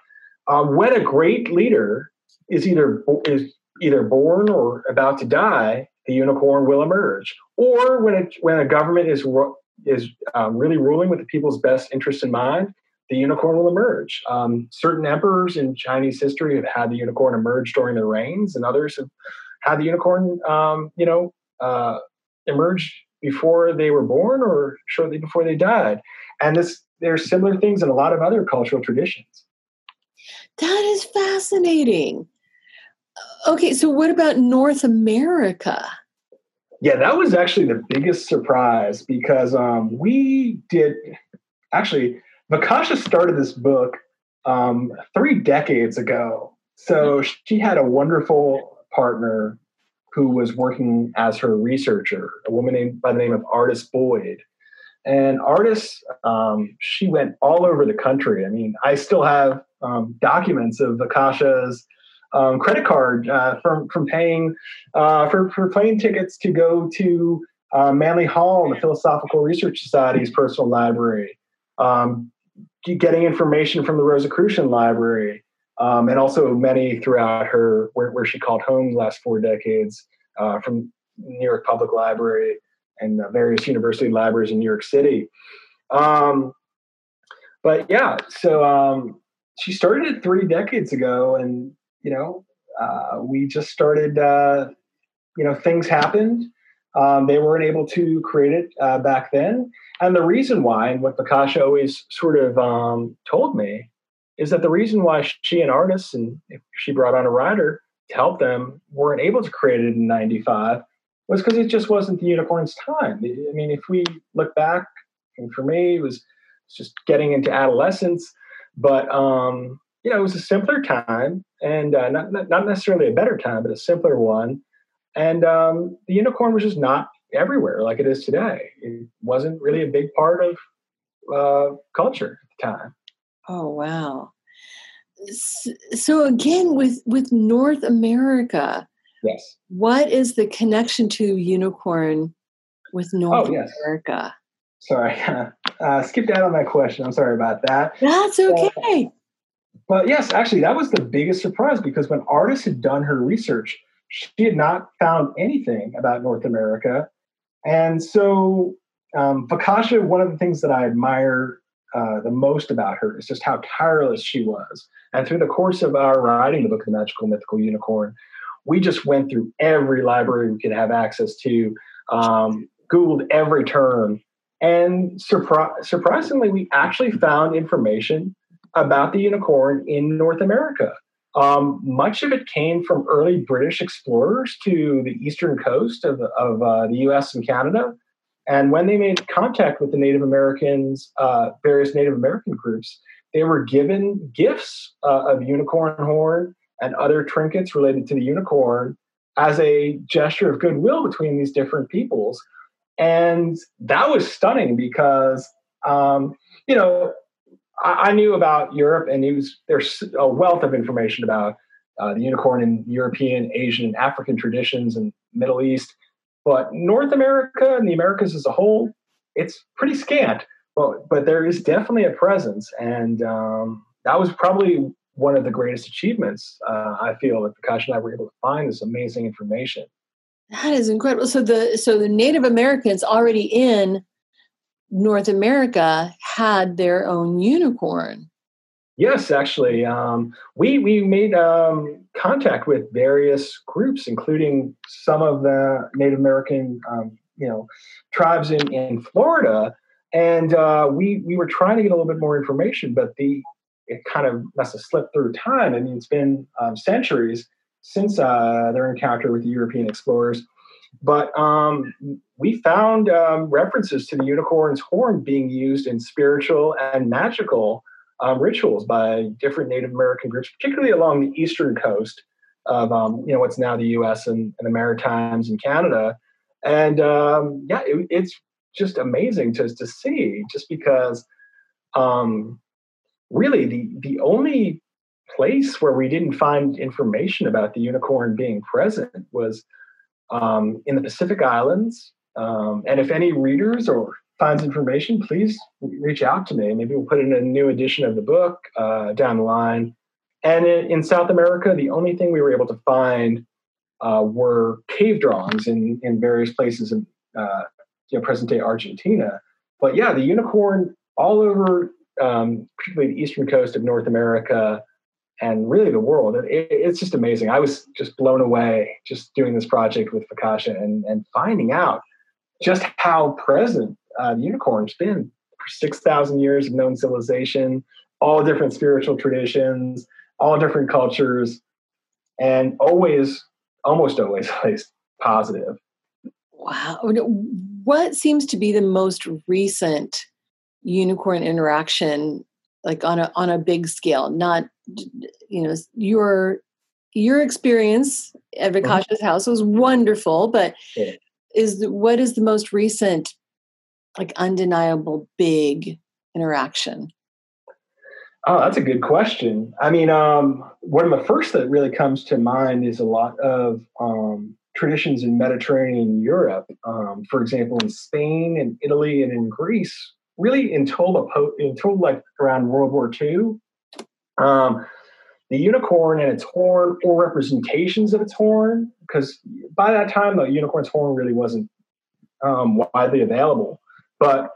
uh, when a great leader is either is either born or about to die, the unicorn will emerge. Or when it, when a government is is um, really ruling with the people's best interest in mind, the unicorn will emerge. Um, certain emperors in Chinese history have had the unicorn emerge during their reigns, and others have had the unicorn, um, you know, uh, emerge before they were born or shortly before they died. And this, there are similar things in a lot of other cultural traditions. That is fascinating. Okay, so what about North America? Yeah, that was actually the biggest surprise because um, we did actually Vikasha started this book um, three decades ago. So mm-hmm. she had a wonderful partner who was working as her researcher, a woman named by the name of Artis Boyd. And Artis, um, she went all over the country. I mean, I still have um, documents of Vikasha's um, credit card uh, from from paying uh, for for plane tickets to go to uh, Manly Hall, the Philosophical Research Society's personal library, um, getting information from the Rosicrucian Library, um, and also many throughout her where, where she called home the last four decades uh, from New York Public Library and uh, various university libraries in New York City. Um, but yeah, so um, she started it three decades ago, and you know, uh, we just started. Uh, you know, things happened. Um, they weren't able to create it uh, back then. And the reason why, and what Vikasha always sort of um, told me, is that the reason why she and Artis, and she brought on a writer to help them, weren't able to create it in 95 was because it just wasn't the unicorn's time. I mean, if we look back, and for me, it was just getting into adolescence, but um, you know, it was a simpler time, and uh, not not necessarily a better time, but a simpler one. And um, the unicorn was just not everywhere like it is today. It wasn't really a big part of uh, culture at the time. Oh wow! So again, with with North America, yes, what is the connection to unicorn with North oh, yes. America? Sorry, uh, skipped out on that question. I'm sorry about that. That's okay. Uh, but yes, actually, that was the biggest surprise because when Artis had done her research, she had not found anything about North America. And so, um, one of the things that I admire uh, the most about her is just how tireless she was. And through the course of our writing the book, of The Magical Mythical Unicorn, we just went through every library we could have access to, um, Googled every term. And surpri- surprisingly, we actually found information about the unicorn in North America. Um, much of it came from early British explorers to the eastern coast of, of uh, the US and Canada. And when they made contact with the Native Americans, uh, various Native American groups, they were given gifts uh, of unicorn horn and other trinkets related to the unicorn as a gesture of goodwill between these different peoples. And that was stunning because, um, you know, I, knew about Europe, and was there's a wealth of information about uh, the unicorn in European, Asian, and African traditions and Middle East. But North America and the Americas as a whole, it's pretty scant. But but there is definitely a presence, and um, that was probably one of the greatest achievements uh, I feel that Vikasha and I were able to find this amazing information. That is incredible. So the so the Native Americans already in North America had their own unicorn. Yes, actually, um, we we made um, contact with various groups, including some of the Native American, um, you know, tribes in, in Florida, and uh, we we were trying to get a little bit more information, but the it kind of must have slipped through time. I mean, it's been um, centuries since uh, their encounter with the European explorers, but um, we found um, references to the unicorn's horn being used in spiritual and magical um, rituals by different Native American groups, particularly along the eastern coast of um, you know what's now the U.S. and, and the Maritimes and Canada. And um, yeah, it, it's just amazing to to see, just because um, really the the only place where we didn't find information about the unicorn being present was um, in the Pacific Islands. Um, and if any readers or finds information, please reach out to me. Maybe we'll put in a new edition of the book uh, down the line. And in, in, South America, the only thing we were able to find uh, were cave drawings in, in various places in uh, you know, present day Argentina. But yeah, the unicorn all over, um, particularly the eastern coast of North America, and really the world. It, it's just amazing. I was just blown away just doing this project with Vikasha and, and finding out just how present uh, the unicorn's been for 6,000 years of known civilization, all different spiritual traditions, all different cultures, and always, almost always, at least positive. Wow. What seems to be the most recent unicorn interaction like on a on a big scale not you know your your experience at mm-hmm. House was wonderful but yeah. is the, what is the most recent like undeniable big interaction oh that's a good question i mean um, one of the first that really comes to mind is a lot of um, traditions in mediterranean europe um, for example in spain and italy and in greece really until the until like around World War II, um, the unicorn and its horn or representations of its horn, because by that time the unicorn's horn really wasn't um, widely available, but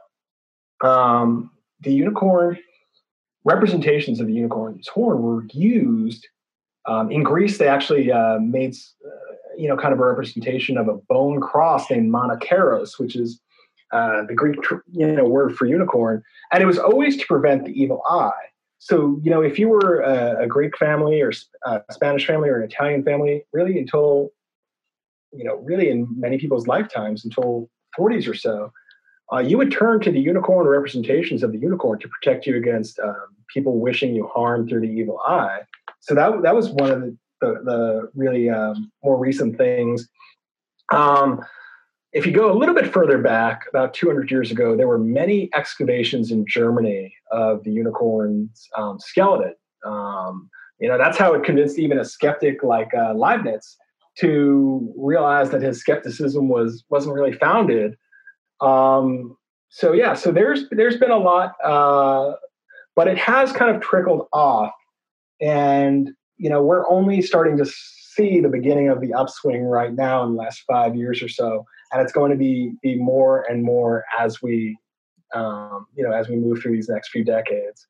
um, the unicorn representations of the unicorn's horn were used um, in Greece. They actually uh, made uh, you know kind of a representation of a bone cross named Monokeros, which is uh, the Greek you know word for unicorn, and it was always to prevent the evil eye. So you know if you were a, a Greek family or a Spanish family or an Italian family, really until you know really in many people's lifetimes until 40s or so, uh, you would turn to the unicorn representations of the unicorn to protect you against um, people wishing you harm through the evil eye. So that that was one of the the, the really um, more recent things. Um, if you go a little bit further back, about 200 years ago, there were many excavations in Germany of the unicorn's um, skeleton. Um, you know, that's how it convinced even a skeptic like uh, Leibniz to realize that his skepticism was wasn't really founded. Um, so yeah, so there's there's been a lot, uh, but it has kind of trickled off, and you know, we're only starting to see the beginning of the upswing right now in the last five years or so and it's going to be be more and more as we um, you know as we move through these next few decades.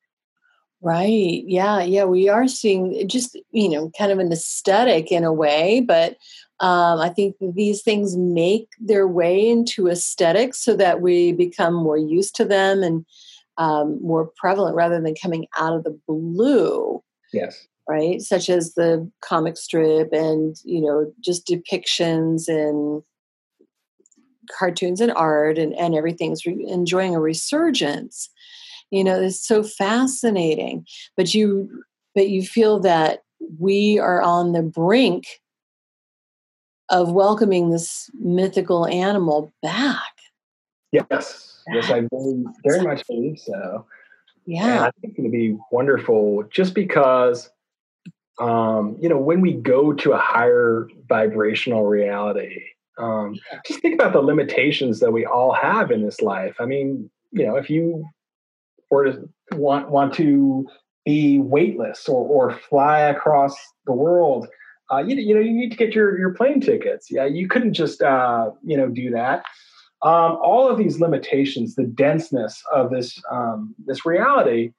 Right. Yeah yeah we are seeing just you know kind of an aesthetic in a way but um, i think these things make their way into aesthetics so that we become more used to them and um, more prevalent rather than coming out of the blue. Yes. Right? Such as the comic strip and you know just depictions and cartoons and art and, and everything's re- enjoying a resurgence. You know it's so fascinating but you but you feel that we are on the brink of welcoming this mythical animal back. Yes. Yes i very, very much believe so. Yeah. And i think it's going to be wonderful just because um, you know when we go to a higher vibrational reality um, just think about the limitations that we all have in this life. I mean, you know, if you were to want want to be weightless or or fly across the world, uh, you, you know, you need to get your your plane tickets. Yeah, you couldn't just uh, you know do that. Um, all of these limitations, the denseness of this um, this reality,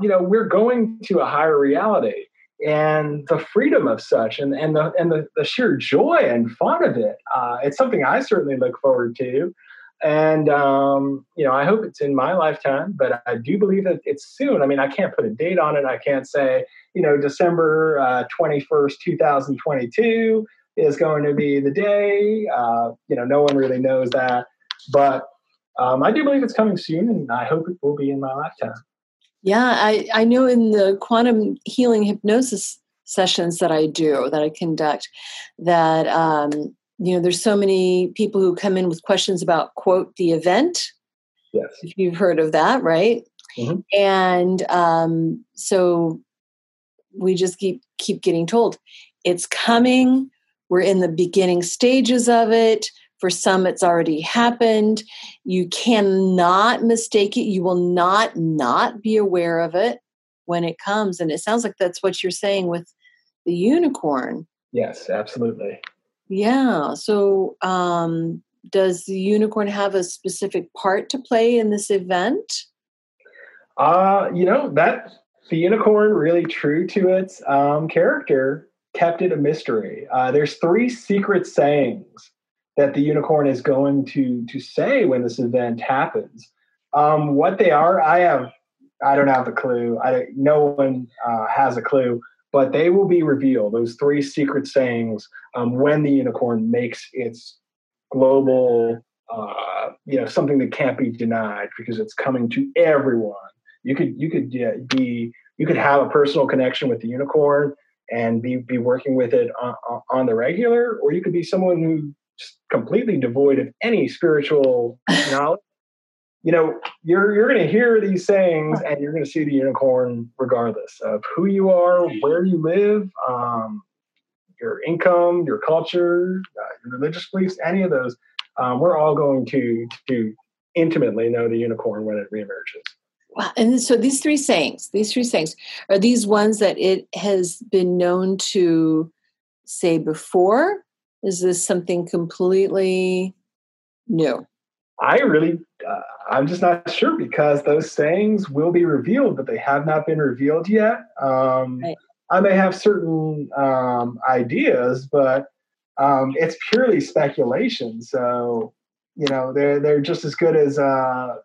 you know, we're going to a higher reality and the freedom of such and, and the and the, the sheer joy and fun of it uh, it's something i certainly look forward to and um, you know i hope it's in my lifetime but i do believe that it's soon i mean i can't put a date on it i can't say you know december uh, 21st 2022 is going to be the day. Uh, you know, no one really knows that, but um, I do believe it's coming soon, and I hope it will be in my lifetime. Yeah, I, I know in the quantum healing hypnosis sessions that I do, that I conduct, that um, you know, there's so many people who come in with questions about quote the event. Yes, if you've heard of that, right? Mm-hmm. And um, so we just keep keep getting told it's coming. We're in the beginning stages of it. For some, it's already happened. You cannot mistake it. You will not not be aware of it when it comes. And it sounds like that's what you're saying with the unicorn. Yes, absolutely. Yeah. So, um, does the unicorn have a specific part to play in this event? Uh, you know, that the unicorn really true to its um, character kept it a mystery. Uh, there's three secret sayings that the unicorn is going to to say when this event happens. Um, what they are, I have, I don't have the clue. I no one uh, has a clue, but they will be revealed. Those three secret sayings um, when the unicorn makes its global, uh, you know, something that can't be denied because it's coming to everyone. You could you could uh, be you could have a personal connection with the unicorn and be be working with it on, on the regular, or you could be someone who completely devoid of any spiritual knowledge, you know, you're you're going to hear these sayings and you're going to see the unicorn regardless of who you are, where you live, um, your income, your culture, uh, your religious beliefs, any of those. Um, we're all going to to intimately know the unicorn when it reemerges. Wow. And so these three sayings, these three sayings, are these ones that it has been known to say before is this something completely new? I really, uh, I'm just not sure because those sayings will be revealed, but they have not been revealed yet. Um, right. I may have certain um, ideas, but um, it's purely speculation. So, you know, they're they're just as good as uh,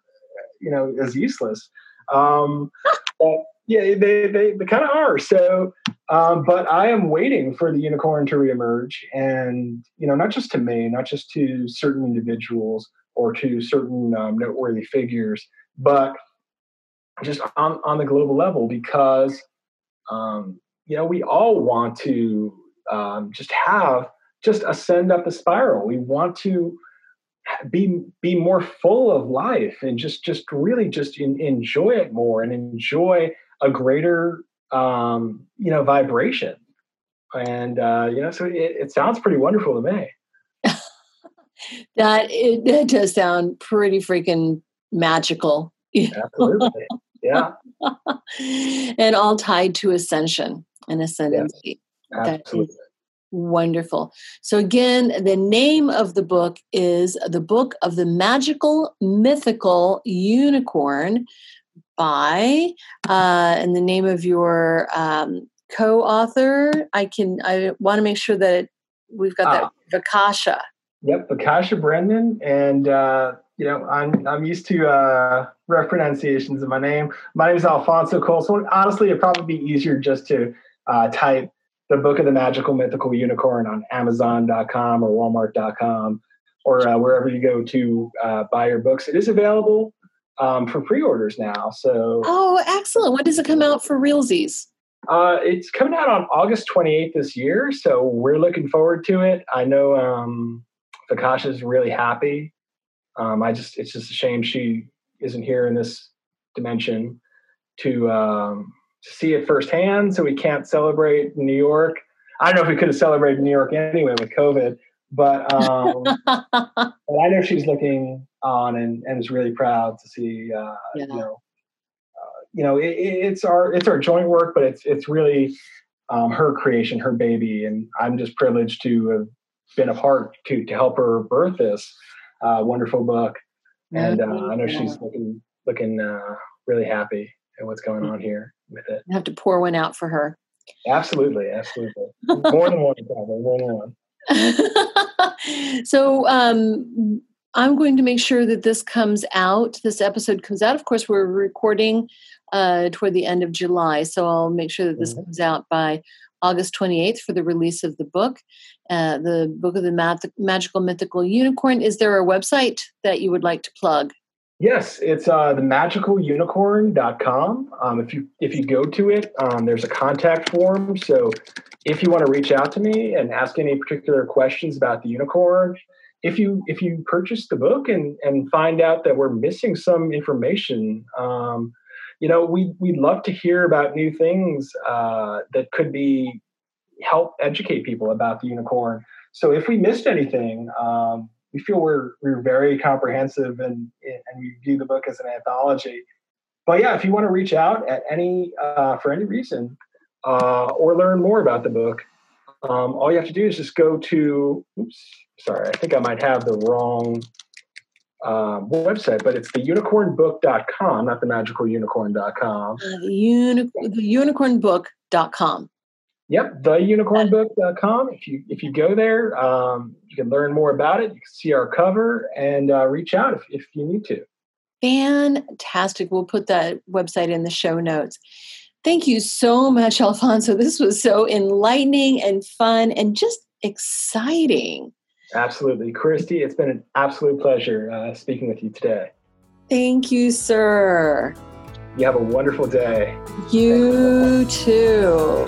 you know as useless. Um, but yeah, they they, they kind of are. So, um, but I am waiting for the unicorn to reemerge, and you know, not just to me, not just to certain individuals or to certain um, noteworthy figures, but just on on the global level, because um, you know we all want to um, just have just ascend up the spiral. We want to be be more full of life and just just really just in, enjoy it more and enjoy a greater um, you know vibration. And uh, you know so it, it sounds pretty wonderful to me. That it, that does sound pretty freaking magical. Absolutely. Yeah. And all tied to ascension and ascendancy. Yes, absolutely. Wonderful. So, again, the name of the book is The Book of the Magical Mythical Unicorn by, uh, and the name of your um, co author. I can, I want to make sure that we've got that. Uh, Vikasha. Yep, Vikasha Brendan. And, uh, you know, I'm, I'm used to uh, rough pronunciations of my name. My name is Alfonso Colasuonno. So, honestly, it'd probably be easier just to uh, type the book of the magical mythical unicorn on amazon.com or walmart.com or uh, wherever you go to uh, buy your books it is available um, for pre-orders now so oh excellent when does it come out for realsies uh, it's coming out on august 28th this year so we're looking forward to it i know um, is really happy um, i just it's just a shame she isn't here in this dimension to um, to see it firsthand. So we can't celebrate New York. I don't know if we could have celebrated New York anyway with COVID, but, um, but I know she's looking on and, and is really proud to see, uh, yeah. you know, uh, you know, it, it's our it's our joint work, but it's it's really um, her creation, her baby, and I'm just privileged to have been a part to to help her birth this uh, wonderful book. And uh, I know she's looking looking uh, really happy at what's going on here with it. I have to pour one out for her. Absolutely, absolutely. More than one, probably more than one. so um, I'm going to make sure that this comes out. This episode comes out. Of course, we're recording uh, toward the end of July, so I'll make sure that this mm-hmm. comes out by August 28th for the release of the book, uh, the book of the Mag- Magical Mythical Unicorn. Is there a website that you would like to plug? Yes, it's uh, themagicalunicorn.com. Um, if you if you go to it, um, there's a contact form. So if you want to reach out to me and ask any particular questions about the unicorn, if you if you purchase the book and and find out that we're missing some information, um, you know, we we'd love to hear about new things uh, that could be help educate people about the unicorn. So if we missed anything, um, we feel we're we're very comprehensive and and we view the book as an anthology. But yeah, if you want to reach out at any uh, for any reason uh, or learn more about the book, um, all you have to do is just go to. Oops, sorry, I think I might have the wrong um, website, but it's the unicornbook.com, not the magicalunicorn.com. Uh, the, uni- the unicornbook.com. Yep, theunicornbook.com. If you if you go there, um, you can learn more about it. You can see our cover and uh, reach out if, if you need to. Fantastic. We'll put that website in the show notes. Thank you so much, Alfonso. This was so enlightening and fun and just exciting. Absolutely. Christy, it's been an absolute pleasure uh, speaking with you today. Thank you, sir. You have a wonderful day. You too.